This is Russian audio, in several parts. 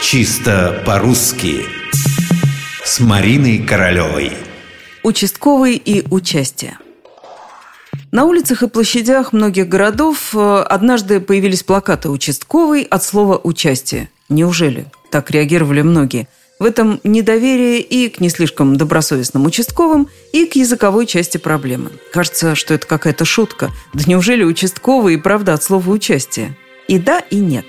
Чисто по-русски С Мариной Королевой Участковый и участие на улицах и площадях многих городов э, однажды появились плакаты «Участковый» от слова «участие». Неужели? Так реагировали многие. В этом недоверие и к не слишком добросовестным участковым, и к языковой части проблемы. Кажется, что это какая-то шутка. Да неужели участковый и правда от слова «участие»? И да, и нет.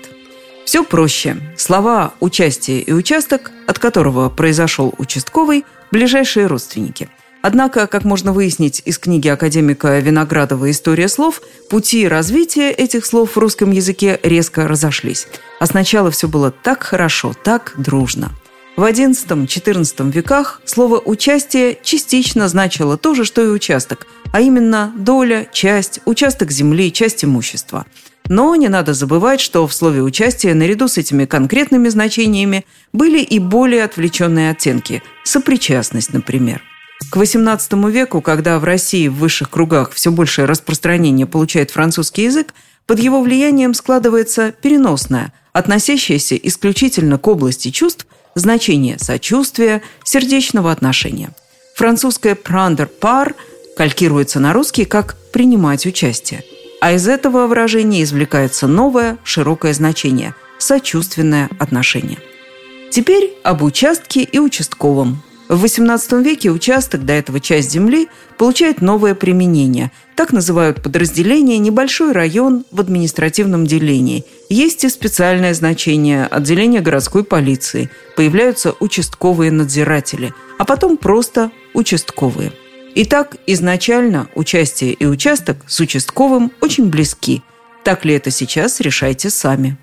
Все проще. Слова «участие» и «участок», от которого произошел участковый, ближайшие родственники – Однако, как можно выяснить из книги академика Виноградова «История слов», пути развития этих слов в русском языке резко разошлись. А сначала все было так хорошо, так дружно. В XI-XIV веках слово «участие» частично значило то же, что и «участок», а именно доля, часть, участок земли, часть имущества. Но не надо забывать, что в слове «участие» наряду с этими конкретными значениями были и более отвлеченные оттенки – сопричастность, например. К XVIII веку, когда в России в высших кругах все большее распространение получает французский язык, под его влиянием складывается переносное, относящееся исключительно к области чувств, значение сочувствия, сердечного отношения. Французское «prendre part» калькируется на русский как «принимать участие». А из этого выражения извлекается новое, широкое значение – сочувственное отношение. Теперь об участке и участковом – в XVIII веке участок, до этого часть земли, получает новое применение. Так называют подразделение небольшой район в административном делении. Есть и специальное значение – отделение городской полиции. Появляются участковые надзиратели, а потом просто участковые. Итак, изначально участие и участок с участковым очень близки. Так ли это сейчас, решайте сами.